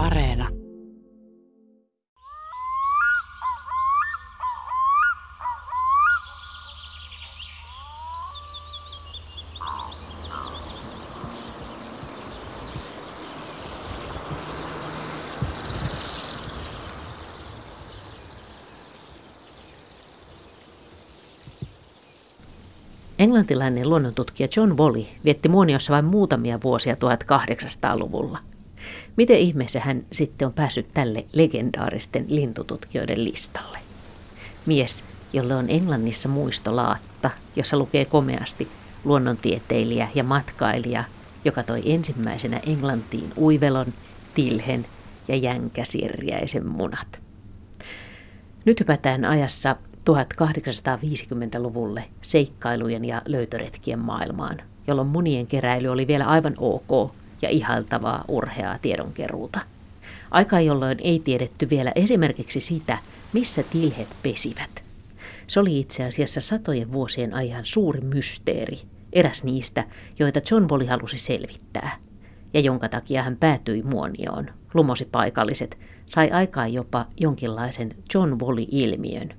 Areena. Englantilainen luonnontutkija John Wally vietti Muoniossa vain muutamia vuosia 1800-luvulla. Miten ihmeessä hän sitten on päässyt tälle legendaaristen lintututkijoiden listalle? Mies, jolle on Englannissa muistolaatta, jossa lukee komeasti luonnontieteilijä ja matkailija, joka toi ensimmäisenä Englantiin uivelon, tilhen ja jänkäsirjäisen munat. Nyt hypätään ajassa 1850-luvulle seikkailujen ja löytöretkien maailmaan, jolloin munien keräily oli vielä aivan ok ja ihailtavaa urheaa tiedonkeruuta. Aika, jolloin ei tiedetty vielä esimerkiksi sitä, missä tilhet pesivät. Se oli itse asiassa satojen vuosien ajan suuri mysteeri, eräs niistä, joita John Bolly halusi selvittää, ja jonka takia hän päätyi muonioon, lumosi paikalliset, sai aikaan jopa jonkinlaisen John Wally-ilmiön,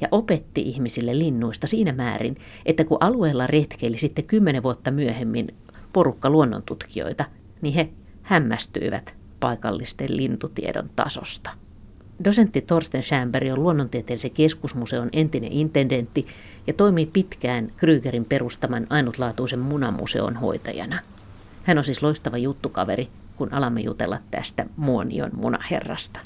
ja opetti ihmisille linnuista siinä määrin, että kun alueella retkeili sitten kymmenen vuotta myöhemmin porukka luonnontutkijoita, niin he hämmästyivät paikallisten lintutiedon tasosta. Dosentti Torsten Schämberg on luonnontieteellisen keskusmuseon entinen intendentti ja toimii pitkään Krygerin perustaman ainutlaatuisen munamuseon hoitajana. Hän on siis loistava juttukaveri, kun alamme jutella tästä Muonion munaherrasta.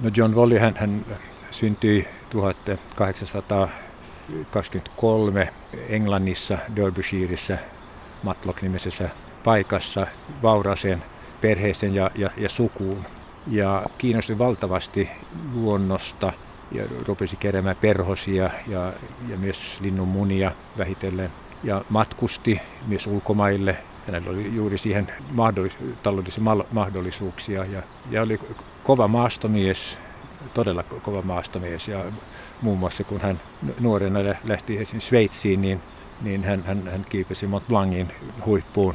No John Wally, hän, hän syntyi 1823 Englannissa, Derbyshireissä, Matlock-nimisessä paikassa vauraaseen perheeseen ja, ja, ja sukuun. Ja kiinnostui valtavasti luonnosta ja rupesi keräämään perhosia ja, ja myös linnun munia vähitellen. Ja matkusti myös ulkomaille. Hänellä oli juuri siihen mahdollis- taloudellisia mahdollisuuksia ja, ja oli kova maastomies, todella kova maastomies. Ja muun muassa kun hän nuorena lähti Sveitsiin, niin, niin hän, hän, hän kiipesi Mont Blancin huippuun,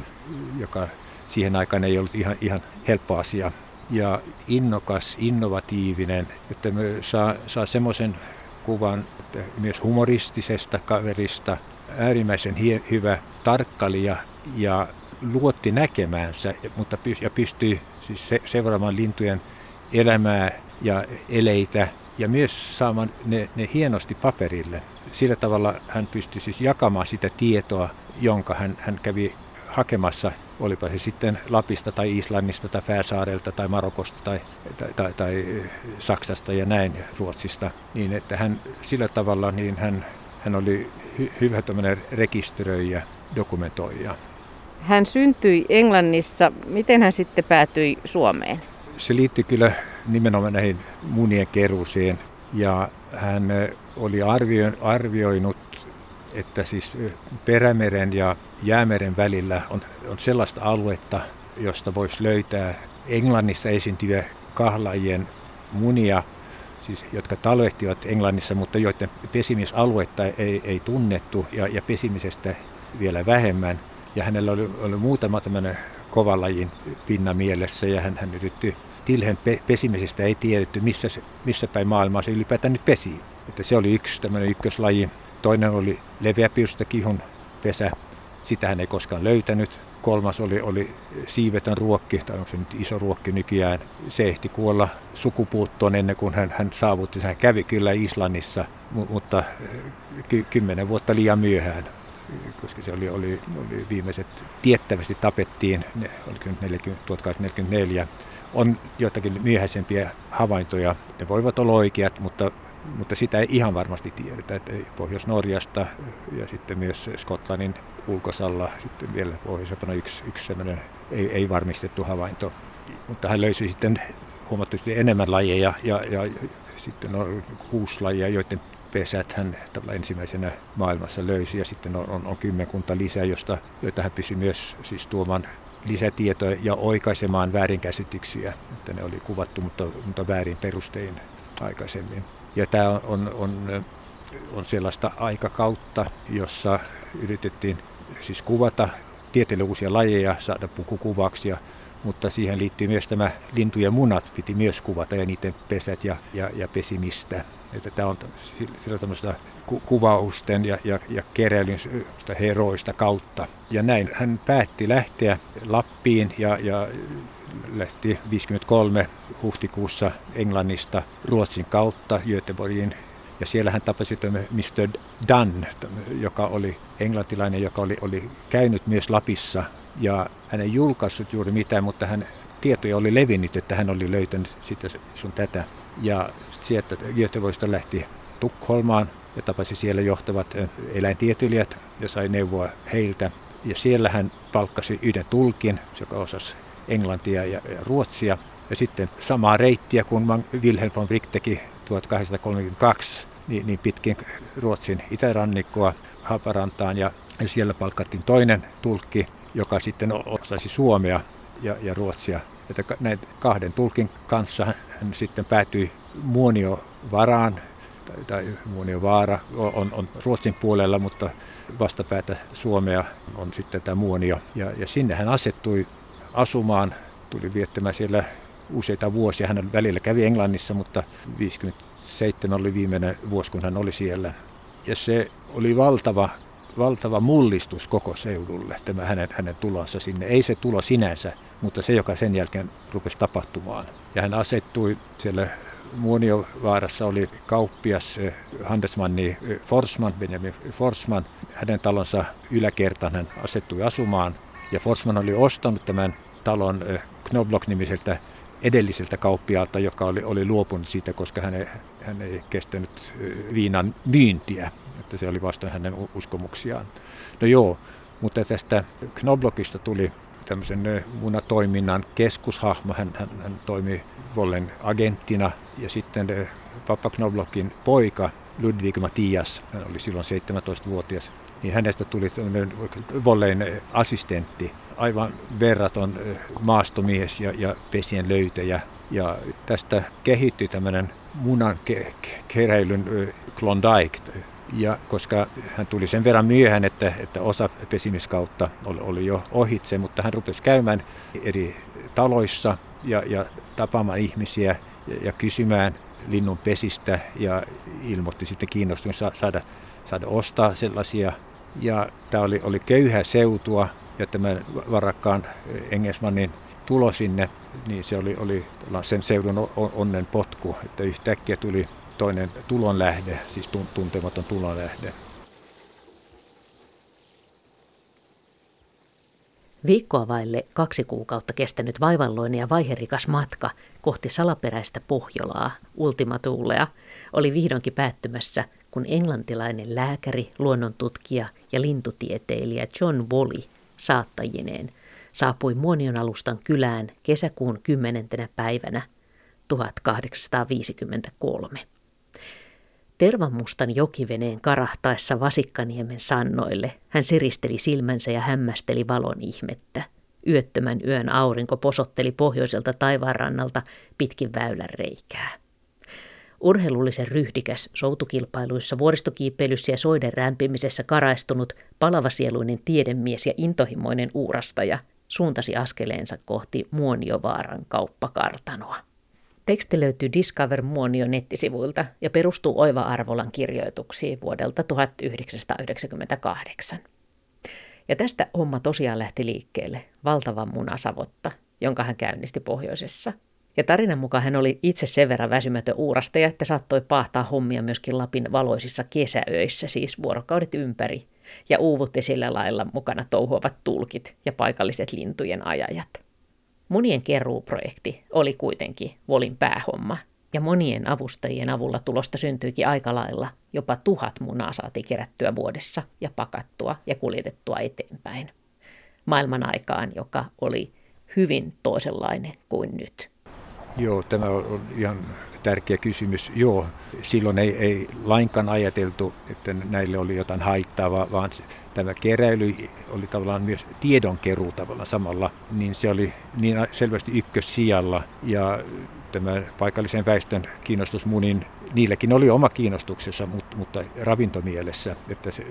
joka siihen aikaan ei ollut ihan, ihan helppo asia. Ja innokas, innovatiivinen, että me saa, saa semmoisen kuvan että myös humoristisesta kaverista, äärimmäisen hie, hyvä tarkkailija ja luotti näkemäänsä, mutta py, ja pystyi siis se, seuraamaan lintujen elämää ja eleitä ja myös saamaan ne, ne hienosti paperille. Sillä tavalla hän pystyi siis jakamaan sitä tietoa, jonka hän, hän kävi hakemassa, olipa se sitten Lapista tai Islannista tai Färsaarelta tai Marokosta tai, tai, tai, tai Saksasta ja näin Ruotsista, niin että hän sillä tavalla niin hän, hän oli hy, hyvä rekisteröijä, dokumentoija. Hän syntyi Englannissa. Miten hän sitten päätyi Suomeen? Se liitti kyllä nimenomaan näihin munien keruuseen ja hän oli arvioinut että siis Perämeren ja Jäämeren välillä on, on sellaista aluetta, josta voisi löytää Englannissa esiintyviä kahlajien munia, siis, jotka talvehtivat Englannissa, mutta joiden pesimisaluetta ei, ei tunnettu ja, ja pesimisestä vielä vähemmän. Ja hänellä oli, oli muutama tämmöinen kovalajin pinna mielessä ja hän, hän yritti tilhen pe- pesimisestä ei tiedetty, missä, se, missä päin maailmaa se ylipäätään nyt pesi. Että se oli yksi tämmöinen ykköslaji. Toinen oli leveäpirstakihun pesä, sitä hän ei koskaan löytänyt. Kolmas oli, oli siivetön ruokki, tai onko se nyt iso ruokki nykyään. Se ehti kuolla sukupuuttoon ennen kuin hän, hän saavutti. Hän kävi kyllä Islannissa, mutta ky- kymmenen vuotta liian myöhään koska se oli, oli, oli viimeiset tiettävästi tapettiin, ne, oliko nyt 40, 1844. On joitakin myöhäisempiä havaintoja, ne voivat olla oikeat, mutta mutta sitä ei ihan varmasti tiedetä, että Pohjois-Norjasta ja sitten myös Skotlannin ulkosalla sitten vielä pohjoisempana yksi, yksi sellainen ei, ei varmistettu havainto. Mutta hän löysi sitten huomattavasti enemmän lajeja ja, ja sitten on kuusi lajia, joiden pesät hän ensimmäisenä maailmassa löysi ja sitten on, on, on kymmenkunta lisää, josta, joita hän pysyi myös siis tuomaan lisätietoja ja oikaisemaan väärinkäsityksiä, että ne oli kuvattu, mutta, mutta väärin perustein aikaisemmin. Ja tämä on, on, on, on sellaista aikakautta, jossa yritettiin siis kuvata tieteelle uusia lajeja, saada pukukuvauksia, mutta siihen liittyy myös tämä lintujen munat, piti myös kuvata ja niiden pesät ja, ja, ja pesimistä. Että tämä on sillä tämmöistä ku- kuvausten ja, ja, ja keräilyn heroista kautta. Ja näin hän päätti lähteä Lappiin ja, ja lähti 53 huhtikuussa Englannista Ruotsin kautta Göteborgiin. Ja siellä hän tapasi Mr. Dunn, joka oli englantilainen, joka oli, oli käynyt myös Lapissa. Ja hän ei julkaissut juuri mitään, mutta hän tietoja oli levinnyt, että hän oli löytänyt sitä sun tätä. Ja sieltä Göteborgista lähti Tukholmaan ja tapasi siellä johtavat eläintieteilijät ja sai neuvoa heiltä. Ja siellä hän palkkasi yhden tulkin, joka osasi englantia ja, ja ruotsia. Ja sitten samaa reittiä kuin Wilhelm von Wright teki 1832, niin, niin pitkin Ruotsin itärannikkoa Haaparantaan. Ja, ja siellä palkattiin toinen tulkki, joka sitten osasi suomea ja, ja ruotsia. Että näiden kahden tulkin kanssa hän sitten päätyi Muonio-varaan, tai, tai Muonio-vaara on, on Ruotsin puolella, mutta vastapäätä Suomea on sitten tämä Muonio. Ja, ja sinne hän asettui asumaan, tuli viettämään siellä useita vuosia. Hän välillä kävi Englannissa, mutta 57 oli viimeinen vuosi, kun hän oli siellä. Ja se oli valtava, valtava mullistus koko seudulle, tämä hänen, hänen tulonsa sinne. Ei se tulo sinänsä, mutta se, joka sen jälkeen rupesi tapahtumaan. Ja hän asettui siellä Muoniovaarassa oli kauppias eh, handelsmanni eh, Forsman, Benjamin Forsman. Hänen talonsa yläkertaan hän asettui asumaan. Ja Forsman oli ostanut tämän talon eh, Knobloch-nimiseltä edelliseltä kauppiaalta, joka oli, oli luopunut siitä, koska hän ei, hän ei kestänyt viinan myyntiä. Että se oli vastoin hänen uskomuksiaan. No joo, mutta tästä Knoblochista tuli tämmöisen munatoiminnan keskushahmo. Hän, hän, hän toimi Vollen agenttina ja sitten Papa Knoblochin poika Ludwig Mattias, hän oli silloin 17-vuotias, niin hänestä tuli Vollein assistentti, aivan verraton maastomies ja, ja pesien löytäjä. Ja tästä kehittyi tämmöinen munan ke- keräilyn Klondike, ja koska hän tuli sen verran myöhään, että, että osa pesimiskautta oli, oli jo ohitse, mutta hän rupesi käymään eri taloissa ja, ja tapaamaan ihmisiä ja, ja kysymään linnun pesistä ja ilmoitti sitten kiinnostunut saada, saada ostaa sellaisia. Ja tämä oli, oli köyhää seutua ja tämän varakkaan Engesmannin tulo sinne, niin se oli, oli sen seudun onnen potku, että yhtäkkiä tuli toinen tulonlähde, siis tuntematon tulonlähde. Viikkoa vaille kaksi kuukautta kestänyt vaivalloinen ja vaiherikas matka kohti salaperäistä Pohjolaa, Ultima Thulea, oli vihdoinkin päättymässä, kun englantilainen lääkäri, luonnontutkija ja lintutieteilijä John Wally saattajineen saapui Muonion alustan kylään kesäkuun 10. päivänä 1853. Tervamustan jokiveneen karahtaessa Vasikkaniemen sannoille hän siristeli silmänsä ja hämmästeli valon ihmettä. Yöttömän yön aurinko posotteli pohjoiselta taivaanrannalta pitkin väylän reikää. Urheilullisen ryhdikäs, soutukilpailuissa, vuoristokiipeilyssä ja soiden rämpimisessä karaistunut, palavasieluinen tiedemies ja intohimoinen uurastaja suuntasi askeleensa kohti Muoniovaaran kauppakartanoa. Teksti löytyy Discover Muonio nettisivuilta ja perustuu Oiva Arvolan kirjoituksiin vuodelta 1998. Ja tästä homma tosiaan lähti liikkeelle, valtava munasavotta, jonka hän käynnisti pohjoisessa. Ja tarinan mukaan hän oli itse sen verran väsymätön uurastaja, että saattoi pahtaa hommia myöskin Lapin valoisissa kesäöissä, siis vuorokaudet ympäri, ja uuvutti sillä lailla mukana touhuavat tulkit ja paikalliset lintujen ajajat. Monien keruuprojekti oli kuitenkin Volin päähomma, ja monien avustajien avulla tulosta syntyikin aika lailla. Jopa tuhat munaa saatiin kerättyä vuodessa ja pakattua ja kuljetettua eteenpäin. Maailman aikaan, joka oli hyvin toisenlainen kuin nyt. Joo, tämä on ihan tärkeä kysymys. Joo, silloin ei, ei lainkaan ajateltu, että näille oli jotain haittaa, vaan tämä keräily oli tavallaan myös tiedonkeruu tavallaan samalla, niin se oli niin selvästi ykkössijalla. Ja tämä paikallisen väestön kiinnostus munin, niilläkin oli oma kiinnostuksensa, mutta, mutta ravintomielessä, että se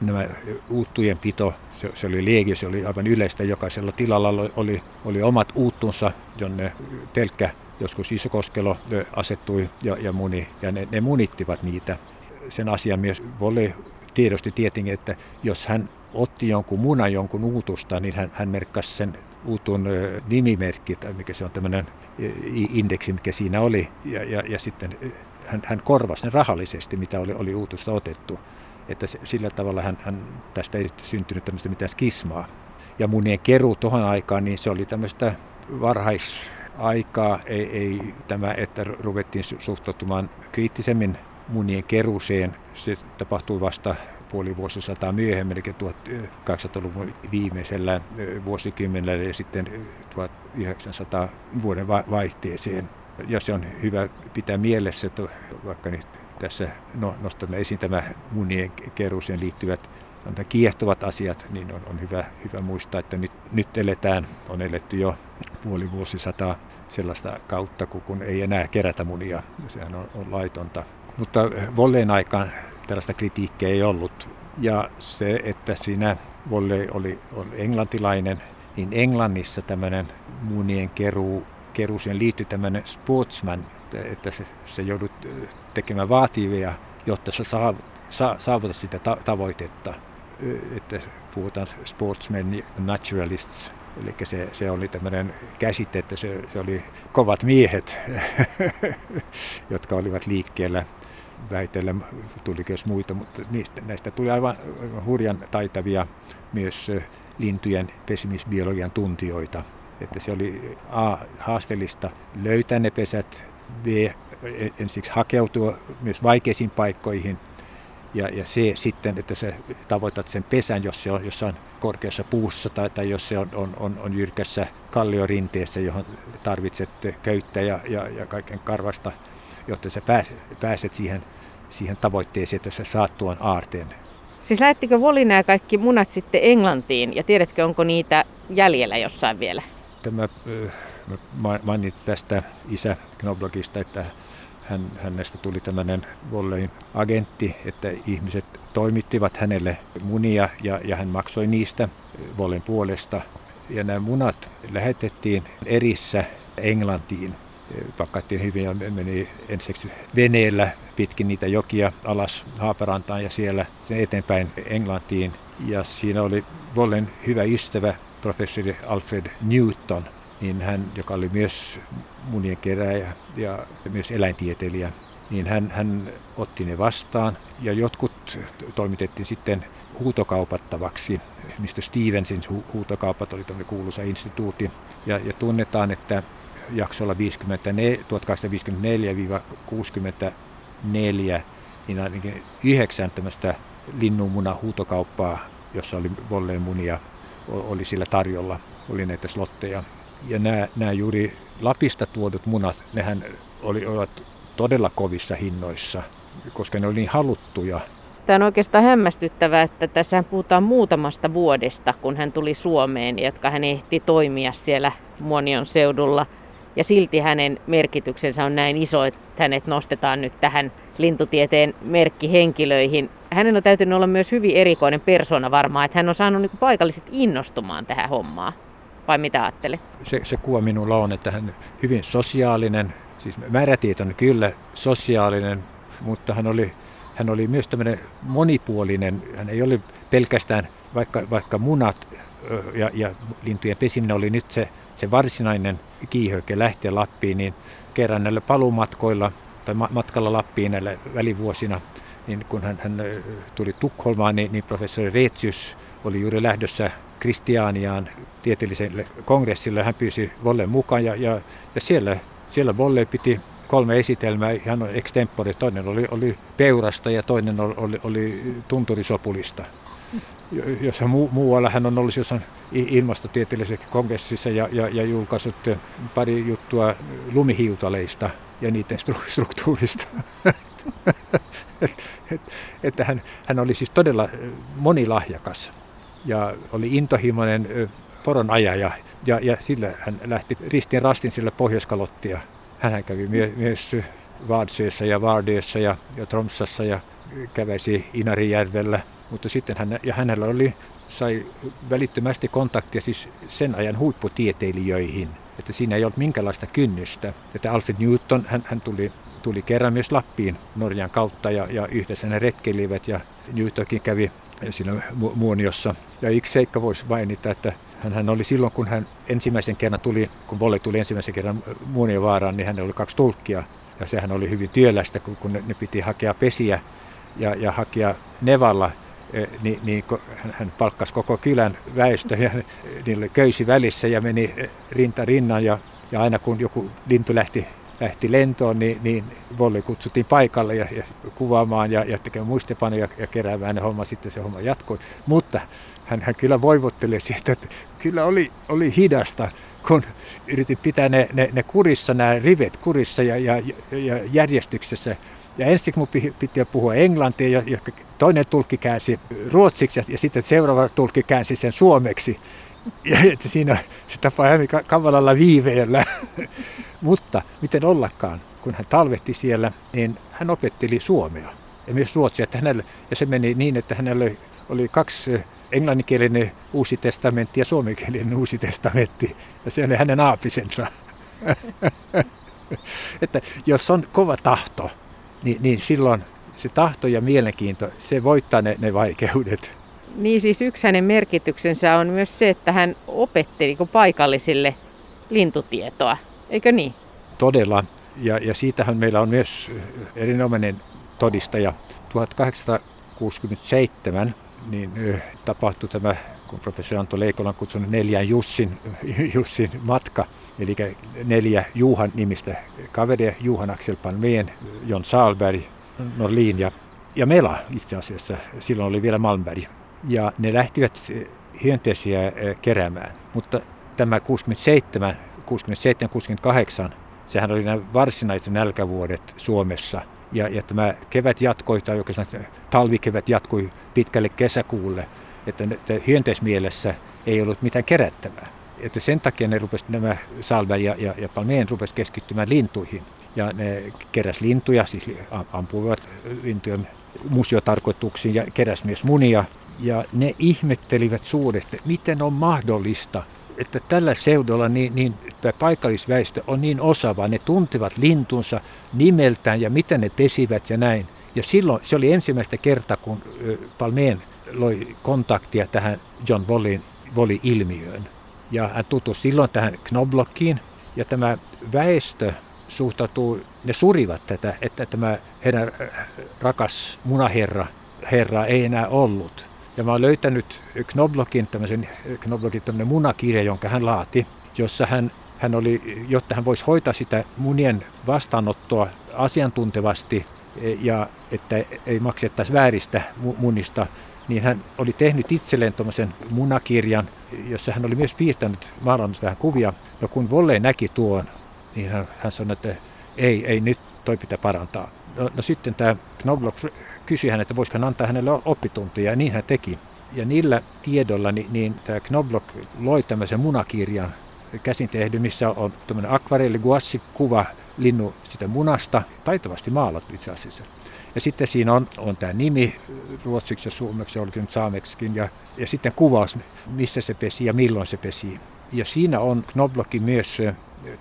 nämä uuttujen pito, se, se oli liegi, se oli aivan yleistä. Jokaisella tilalla oli, oli omat uuttunsa, jonne telkkä joskus Isokoskelo asettui ja, ja muni, ja ne, ne munittivat niitä. Sen asian myös Volle tiedosti tietenkin, että jos hän otti jonkun munan jonkun uutusta, niin hän, hän merkkasi sen uutun nimimerkki, tai mikä se on tämmöinen indeksi, mikä siinä oli, ja, ja, ja sitten hän, hän korvasi ne rahallisesti, mitä oli, oli uutusta otettu. Että se, sillä tavalla hän, hän, tästä ei syntynyt tämmöistä mitään skismaa. Ja munien keru tuohon aikaan, niin se oli tämmöistä varhaisaikaa, ei, ei tämä, että ruvettiin suhtautumaan kriittisemmin munien keruuseen. Se tapahtui vasta puoli vuosisataa myöhemmin, eli 1800-luvun viimeisellä vuosikymmenellä ja sitten 1900 vuoden vaihteeseen. Ja se on hyvä pitää mielessä, että vaikka nyt tässä no, nostamme esiin tämä munien keruuseen liittyvät kiehtovat asiat, niin on, on hyvä, hyvä muistaa, että nyt, nyt eletään, on eletty jo puoli vuosisataa sellaista kautta, kun ei enää kerätä munia. Sehän on, on laitonta. Mutta Volleen aikaan tällaista kritiikkiä ei ollut. Ja se, että siinä Volle oli, oli englantilainen, niin Englannissa tämmöinen munien keruu, keruuseen liittyi tämmöinen sportsman, että se, se joudut tekemään vaativia, jotta sä saavutat sitä ta- tavoitetta. Että puhutaan sportsmen naturalists, eli se, se oli tämmöinen käsite, että se, se oli kovat miehet, jotka olivat liikkeellä väitellä, tuliko jos muita, mutta niistä, näistä tuli aivan hurjan taitavia myös lintujen pesimisbiologian tuntijoita. Että se oli A, haasteellista löytää ne pesät, B, ensiksi hakeutua myös vaikeisiin paikkoihin, ja, ja C sitten, että sä tavoitat sen pesän, jos se on jossain korkeassa puussa tai, tai jos se on, on, on, on jyrkässä kalliorinteessä, johon tarvitset köyttä ja, ja, ja kaiken karvasta jotta sä pääset siihen, siihen tavoitteeseen, että sä saat tuon aarteen. Siis lähettikö Volina ja kaikki munat sitten Englantiin ja tiedätkö, onko niitä jäljellä jossain vielä? Tämä, mainitsin tästä isä Knoblogista, että hän, hänestä tuli tämmöinen Vollein agentti, että ihmiset toimittivat hänelle munia ja, ja hän maksoi niistä Vollein puolesta. Ja nämä munat lähetettiin erissä Englantiin pakattiin hyvin ja meni ensiksi veneellä pitkin niitä jokia alas Haaparantaan ja siellä eteenpäin Englantiin. Ja siinä oli Vollen hyvä ystävä, professori Alfred Newton, niin hän, joka oli myös munien keräjä ja myös eläintieteilijä, niin hän, hän otti ne vastaan ja jotkut toimitettiin sitten huutokaupattavaksi. Mr. Stevensin hu- huutokaupat oli tämmöinen kuuluisa instituutti. Ja, ja tunnetaan, että jaksolla 1854-64, niin ainakin yhdeksän tämmöistä linnunmuna huutokauppaa, jossa oli volleen munia, oli sillä tarjolla, oli näitä slotteja. Ja nämä, nämä juuri Lapista tuodut munat, nehän oli, olivat todella kovissa hinnoissa, koska ne oli niin haluttuja. Tämä on oikeastaan hämmästyttävää, että tässä puhutaan muutamasta vuodesta, kun hän tuli Suomeen, jotka hän ehti toimia siellä Muonion seudulla – ja silti hänen merkityksensä on näin iso, että hänet nostetaan nyt tähän lintutieteen merkkihenkilöihin. Hänen on täytynyt olla myös hyvin erikoinen persona varmaan, että hän on saanut niin paikalliset innostumaan tähän hommaan. Vai mitä ajattelet? Se, se kuva minulla on, että hän hyvin sosiaalinen, siis määrätietoinen kyllä sosiaalinen, mutta hän oli, hän oli myös tämmöinen monipuolinen. Hän ei ole pelkästään, vaikka, vaikka munat ja, ja lintujen pesiminen oli nyt se se varsinainen kiihöke lähteä Lappiin, niin kerran näillä palumatkoilla tai matkalla Lappiin näillä välivuosina, niin kun hän, hän tuli Tukholmaan, niin, niin professori Reetsius oli juuri lähdössä Kristianiaan tieteelliselle kongressille. Hän pyysi Vollen mukaan ja, ja, ja siellä, siellä Volle piti kolme esitelmää ihan extempore. Toinen oli, oli peurasta ja toinen oli, oli, oli tunturisopulista jossa mu, muualla hän on ollut jossain ilmastotieteellisessä kongressissa ja, ja, ja julkaissut pari juttua lumihiutaleista ja niiden struktuurista. että hän, hän oli siis todella monilahjakas ja oli intohimoinen poron ajaja ja, ja sillä hän lähti ristin rastin sillä Pohjoiskalottia. Hän kävi myös Vaadseessa ja Vaardeessa ja, ja Tromsassa ja käväisi Inarijärvellä. Mutta sitten hän, ja hänellä oli, sai välittömästi kontaktia siis sen ajan huipputieteilijöihin, että siinä ei ollut minkälaista kynnystä. Että Alfred Newton, hän, hän tuli, tuli kerran myös Lappiin Norjan kautta ja, ja yhdessä ne retkeilivät ja Newtonkin kävi siinä muoniossa. Ja yksi seikka voisi mainita, että hän oli silloin, kun hän ensimmäisen kerran tuli, kun Volle tuli ensimmäisen kerran Muoniovaaraan, niin hänellä oli kaksi tulkkia. Ja sehän oli hyvin työlästä, kun, kun ne, ne piti hakea pesiä ja, ja hakea Nevalla, e, niin, niin hän, hän palkkasi koko kylän väestö ja niille köysi välissä ja meni rinta rinnan ja, ja aina kun joku lintu lähti lähti lentoon, niin, niin Volli kutsuttiin paikalle ja, ja kuvaamaan ja, ja tekemään muistipanoja ja keräämään ne homma. Sitten se homma jatkoi. Mutta hän, hän kyllä voivotteli siitä, että kyllä oli, oli hidasta, kun yritin pitää ne, ne, ne kurissa, nämä rivet kurissa ja, ja, ja järjestyksessä. Ja ensin mun piti puhua englantia ja, ja toinen tulkki käänsi ruotsiksi ja, ja sitten seuraava tulkki käänsi sen suomeksi. Ja että siinä se tapa hävi kavalalla viiveellä. Mutta miten ollakaan, kun hän talvetti siellä, niin hän opetteli suomea ja myös ruotsia. Että hänelle, ja se meni niin, että hänellä oli kaksi englanninkielinen uusi testamentti ja suomenkielinen uusi testamentti. Ja se oli hänen aapisensa. että jos on kova tahto, niin, niin silloin se tahto ja mielenkiinto, se voittaa ne, ne vaikeudet. Niin siis yksi hänen merkityksensä on myös se, että hän opetteli paikallisille lintutietoa, eikö niin? Todella, ja, ja siitähän meillä on myös erinomainen todistaja. 1867 niin tapahtui tämä, kun professori Anto Leikola on kutsunut neljän Jussin, Jussin matka, eli neljä Juhan nimistä kaveria, Juhan Axel Palmeen, Jon Saalberg, Norlin ja, ja Mela itse asiassa, silloin oli vielä Malmberg. Ja ne lähtivät hyönteisiä keräämään, mutta tämä 67, 67, 68, sehän oli nämä varsinaiset nälkävuodet Suomessa – ja, ja tämä kevät jatkoi, tai oikeastaan talvikevät jatkui pitkälle kesäkuulle, että, että hyönteismielessä ei ollut mitään kerättävää. Että sen takia ne rupes, nämä Salve ja, ja, ja Palmeen rupesi keskittymään lintuihin. Ja ne keräs lintuja, siis ampuivat lintujen museotarkoituksiin ja keräs myös munia. Ja ne ihmettelivät suuresti, miten on mahdollista, että tällä seudulla niin, niin paikallisväestö on niin osaava, ne tuntevat lintunsa nimeltään ja miten ne pesivät ja näin. Ja silloin se oli ensimmäistä kertaa, kun Palmeen loi kontaktia tähän John Wallin, Wallin-ilmiöön. Ja hän tutusti silloin tähän Knoblockiin, ja tämä väestö suhtautuu, ne surivat tätä, että tämä heidän rakas munaherra herra ei enää ollut. Ja mä oon löytänyt Knoblockin, tämmöisen Knoblockin tämmöinen munakirja, jonka hän laati, jossa hän, hän oli, jotta hän voisi hoitaa sitä munien vastaanottoa asiantuntevasti e, ja että ei maksettaisi vääristä munista, niin hän oli tehnyt itselleen tuommoisen munakirjan, jossa hän oli myös piirtänyt, maalannut vähän kuvia. No kun Volle näki tuon, niin hän, hän sanoi, että ei, ei nyt toi pitää parantaa. No, no sitten tämä Knobloch kysyi hän, että voisiko hän antaa hänelle oppituntia, ja niin hän teki. Ja niillä tiedolla niin, niin tämä Knobloch loi tämmöisen munakirjan käsin tehdyn, missä on tämmöinen akvarelli kuva linnu sitä munasta, taitavasti maalattu itse asiassa. Ja sitten siinä on, on tämä nimi ruotsiksi ja suomeksi, olikin nyt saameksikin, ja, ja sitten kuvaus, missä se pesi ja milloin se pesi. Ja siinä on Knoblockin myös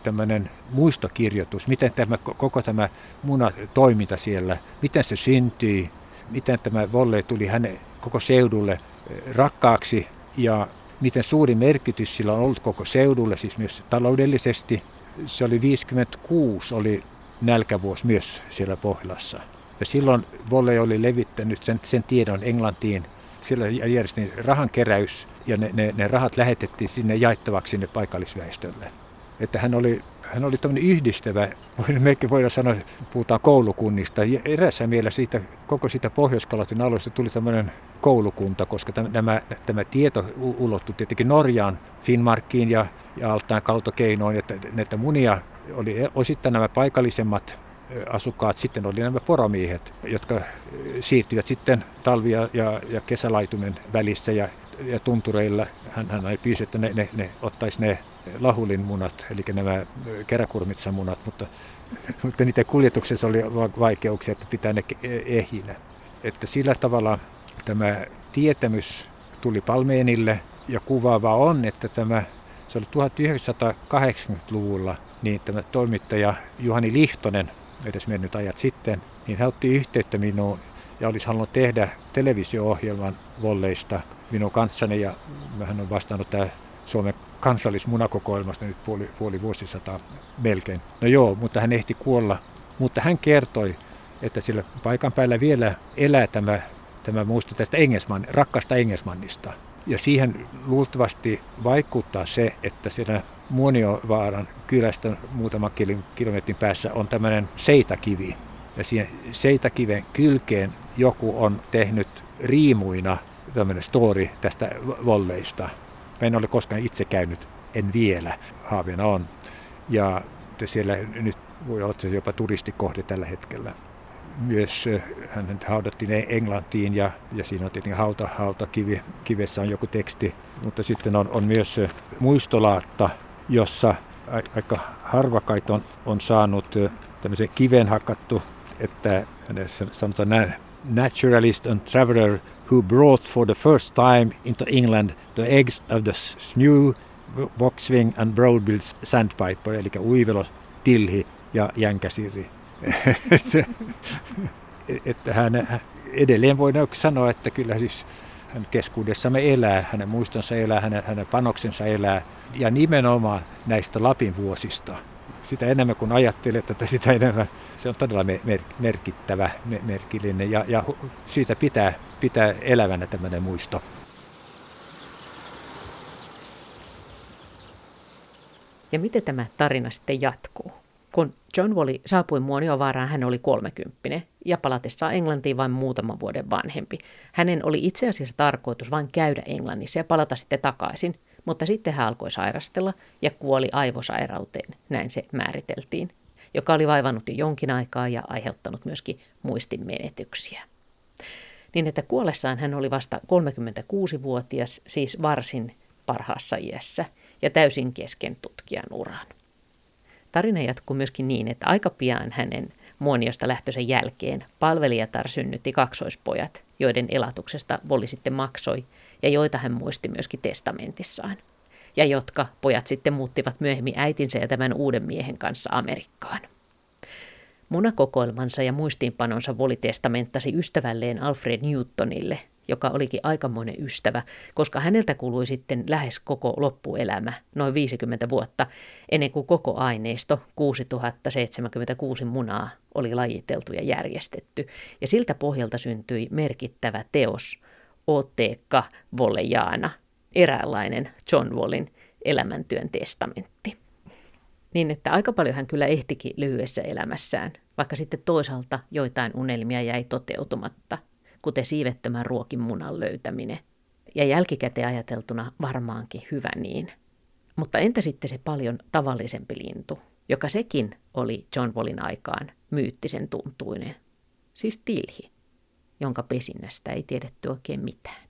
tämmöinen muistokirjoitus, miten tämä, koko tämä munatoiminta siellä, miten se syntyi, miten tämä Volle tuli hänen koko seudulle eh, rakkaaksi ja miten suuri merkitys sillä on ollut koko seudulle, siis myös taloudellisesti. Se oli 56, oli nälkävuosi myös siellä Pohjolassa. Ja silloin Volle oli levittänyt sen, sen tiedon Englantiin. Sillä järjestettiin rahankeräys ja ne, ne, ne rahat lähetettiin sinne jaettavaksi sinne paikallisväestölle että hän oli, hän oli tämmöinen yhdistävä, mekin voidaan sanoa, puhutaan koulukunnista. Ja erässä mielessä siitä, koko siitä pohjois alueesta tuli tämmöinen koulukunta, koska tämä, tämä tieto ulottui tietenkin Norjaan, Finnmarkkiin ja, ja altaan kautta keinoin, että näitä munia oli osittain nämä paikallisemmat asukkaat, sitten oli nämä poromiehet, jotka siirtyivät sitten talvia ja, ja kesälaitumien välissä ja ja tuntureilla hän, hän ei pyysi, että ne, ne, ne ottaisi ne lahulin munat, eli nämä keräkurmitsamunat, mutta, mutta niiden kuljetuksessa oli vaikeuksia, että pitää ne ehinä. Että sillä tavalla tämä tietämys tuli Palmeenille ja kuvaava on, että tämä, se oli 1980-luvulla, niin tämä toimittaja Juhani Lihtonen, edes mennyt ajat sitten, niin hän otti yhteyttä minuun ja olisi halunnut tehdä televisio-ohjelman volleista minun kanssani ja hän on vastannut tämä Suomen kansallismunakokoelmasta nyt puoli, puoli vuosisataa melkein. No joo, mutta hän ehti kuolla. Mutta hän kertoi, että sillä paikan päällä vielä elää tämä, tämä muisto tästä Engelsman, rakkaasta Engelsmannista. Ja siihen luultavasti vaikuttaa se, että siinä Muoniovaaran kylästä muutaman kilometrin päässä on tämmöinen seitakivi. Ja siihen seitakiven kylkeen joku on tehnyt riimuina tämmöinen story tästä volleista. Mä en ole koskaan itse käynyt, en vielä, haaveena on. Ja siellä nyt voi olla se jopa turistikohde tällä hetkellä. Myös hän haudattiin Englantiin ja, ja siinä on tietenkin hauta, hautakivi, kivessä on joku teksti. Mutta sitten on, on myös muistolaatta, jossa aika harvakait on, on saanut tämmöisen kiven hakattu, että sanotaan näin, naturalist and traveler who brought for the first time into England the eggs of the snew, boxwing and broadbill sandpiper, eli uivelo, tilhi ja jänkäsirri. että hän edelleen voi sanoa, että kyllä siis hän keskuudessamme elää, hänen muistonsa elää, hänen, hänen panoksensa elää, ja nimenomaan näistä Lapin vuosista. Sitä enemmän kun ajattelet, että sitä enemmän se on todella mer- merkittävä, merkillinen ja, ja siitä pitää, pitää elävänä tämmöinen muisto. Ja miten tämä tarina sitten jatkuu? Kun John Wally saapui Muoniovaaraan, hän oli kolmekymppinen ja palatessaan Englantiin vain muutaman vuoden vanhempi. Hänen oli itse asiassa tarkoitus vain käydä Englannissa ja palata sitten takaisin, mutta sitten hän alkoi sairastella ja kuoli aivosairauteen, näin se määriteltiin joka oli vaivannut jo jonkin aikaa ja aiheuttanut myöskin muistin menetyksiä. Niin että kuollessaan hän oli vasta 36-vuotias, siis varsin parhaassa iässä ja täysin kesken tutkijan uran. Tarina jatkuu myöskin niin, että aika pian hänen muoniosta lähtöisen jälkeen palvelijatar synnytti kaksoispojat, joiden elatuksesta Volli sitten maksoi ja joita hän muisti myöskin testamentissaan ja jotka pojat sitten muuttivat myöhemmin äitinsä ja tämän uuden miehen kanssa Amerikkaan. Munakokoelmansa ja muistiinpanonsa Voli testamenttasi ystävälleen Alfred Newtonille, joka olikin aikamoinen ystävä, koska häneltä kului sitten lähes koko loppuelämä, noin 50 vuotta, ennen kuin koko aineisto, 6076 munaa, oli lajiteltu ja järjestetty. Ja siltä pohjalta syntyi merkittävä teos, Oteekka Vollejaana, eräänlainen John Wallin elämäntyön testamentti. Niin, että aika paljon hän kyllä ehtikin lyhyessä elämässään, vaikka sitten toisaalta joitain unelmia jäi toteutumatta, kuten siivettömän ruokin munan löytäminen. Ja jälkikäteen ajateltuna varmaankin hyvä niin. Mutta entä sitten se paljon tavallisempi lintu, joka sekin oli John Wallin aikaan myyttisen tuntuinen, siis tilhi, jonka pesinnästä ei tiedetty oikein mitään.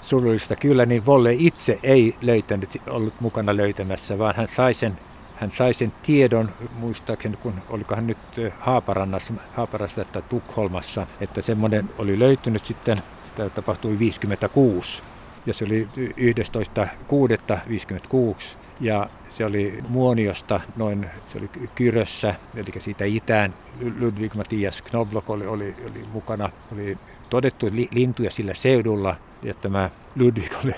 Surullista kyllä, niin Volle itse ei löytänyt, ollut mukana löytämässä, vaan hän sai sen, hän sai sen tiedon, muistaakseni kun olikohan nyt Haaparannassa, Haaparassa tai Tukholmassa, että semmoinen oli löytynyt sitten, tämä tapahtui 56 ja se oli 11.6.56 ja se oli Muoniosta noin, se oli Kyrössä, eli siitä itään. Ludwig Matthias Knobloch oli, oli, oli mukana, oli todettu lintuja sillä seudulla ja tämä Ludwig oli,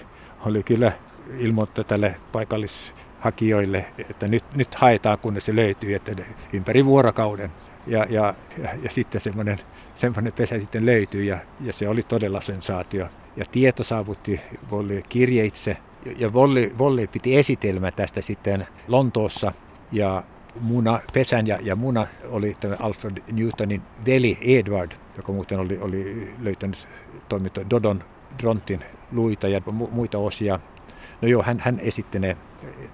oli kyllä ilmoittanut tälle paikallishakijoille, että nyt, nyt haetaan, kunnes se löytyy, että ympäri vuorokauden. Ja, ja, ja, ja sitten semmoinen, semmoinen pesä sitten löytyi ja, ja se oli todella sensaatio. Ja tieto saavutti Volli kirjeitse ja Volli, Volli piti esitelmä tästä sitten Lontoossa. Ja muna, pesän ja, ja muna oli tämä Alfred Newtonin veli Edward, joka muuten oli, oli löytänyt toimittu Dodon Drontin luita ja muita osia No joo, hän, hän esitti ne,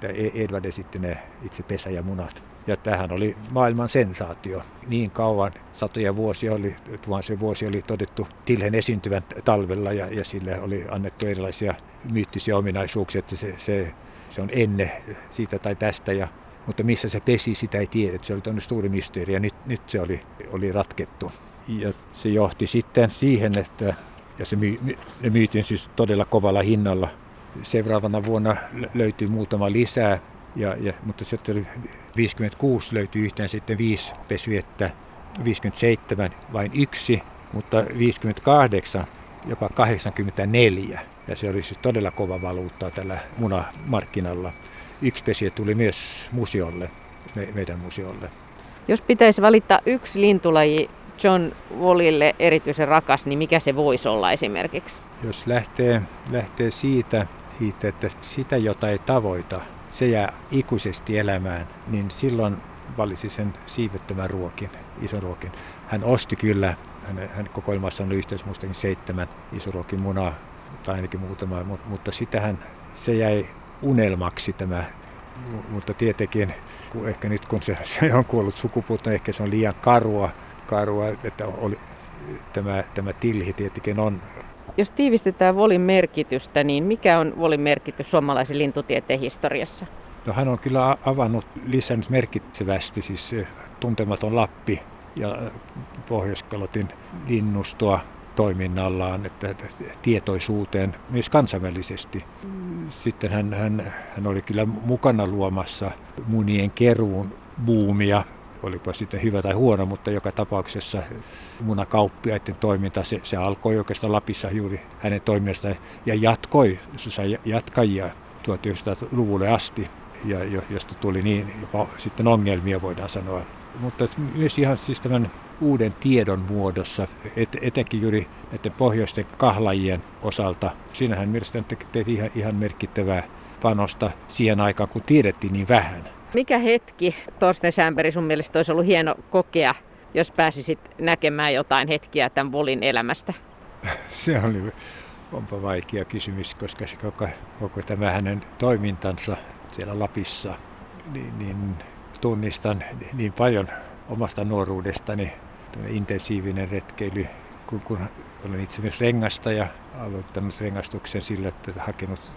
e- Edward esitti ne itse pesä ja munat. Ja tähän oli maailman sensaatio. Niin kauan, satoja vuosia oli, tuhansia vuosia oli todettu Tilhen esiintyvän talvella ja, ja sille oli annettu erilaisia myyttisiä ominaisuuksia, että se, se, se on enne siitä tai tästä. Ja, mutta missä se pesi, sitä ei tiedä. Se oli tuonne suuri mysteeri ja nyt, nyt se oli, oli ratkettu. Ja se johti sitten siihen, että ja se myy, ne myytiin siis todella kovalla hinnalla. Seuraavana vuonna löytyi muutama lisää, ja, ja, mutta sitten 56 löytyi yhteen sitten viisi pesyettä, 57 vain yksi, mutta 58 jopa 84. Ja se oli siis todella kova valuutta tällä munamarkkinalla. Yksi pesiä tuli myös museolle, me, meidän museolle. Jos pitäisi valita yksi lintulaji John Wallille erityisen rakas, niin mikä se voisi olla esimerkiksi? Jos lähtee, lähtee siitä, siitä, että sitä, jota ei tavoita, se jää ikuisesti elämään, niin silloin valisi sen siivettömän ruokin, isoruokin. Hän osti kyllä, hän, hän kokoelmassa on yhteensä muistakin seitsemän isoruokin munaa, tai ainakin muutama, mutta sitähän se jäi unelmaksi tämä, mutta tietenkin kun ehkä nyt kun se, se on kuollut sukupuuttoon, ehkä se on liian karua, karua että oli, tämä, tämä tilhi tietenkin on. Jos tiivistetään Volin merkitystä, niin mikä on Volin merkitys suomalaisen lintutieteen historiassa? No hän on kyllä avannut, lisännyt merkitsevästi siis tuntematon Lappi ja Pohjois-Kalotin linnustoa toiminnallaan, että tietoisuuteen myös kansainvälisesti. Sitten hän, hän, hän oli kyllä mukana luomassa munien keruun buumia olipa sitten hyvä tai huono, mutta joka tapauksessa munakauppiaiden toiminta, se, se alkoi oikeastaan Lapissa juuri hänen toiminnasta ja jatkoi, se sai jatkajia 1900-luvulle asti, ja josta tuli niin jopa sitten ongelmia voidaan sanoa. Mutta myös ihan siis tämän uuden tiedon muodossa, et, etenkin juuri näiden pohjoisten kahlajien osalta. Siinähän mielestäni teki ihan, ihan merkittävää panosta siihen aikaan, kun tiedettiin niin vähän. Mikä hetki, Torsten Schämberi, sun mielestä olisi ollut hieno kokea, jos pääsisit näkemään jotain hetkiä tämän Volin elämästä? Se oli onpa vaikea kysymys, koska se koko, koko tämä hänen toimintansa siellä Lapissa, niin, niin tunnistan niin paljon omasta nuoruudestani, intensiivinen retkeily, kun, kun olen itse myös rengasta ja aloittanut rengastuksen sillä, että hakenut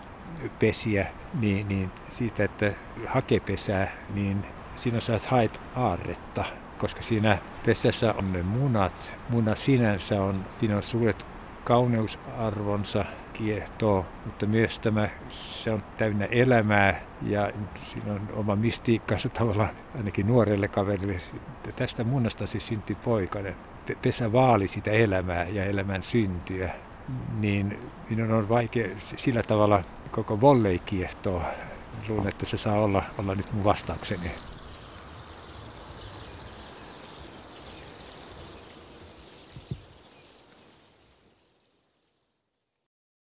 pesiä, niin, niin siitä, että hakepesää, niin siinä saat haet aarretta, koska siinä pesässä on ne munat. Muna sinänsä on, siinä on suuret kauneusarvonsa kiehtoo, mutta myös tämä, se on täynnä elämää ja siinä on oma mystiikkansa tavallaan ainakin nuorelle kaverille. Tästä munasta siis syntyi poikainen. Pesä vaali sitä elämää ja elämän syntyä niin minun on vaikea sillä tavalla koko volley kiehtoo. Luulen, että se saa olla, olla nyt mun vastaukseni.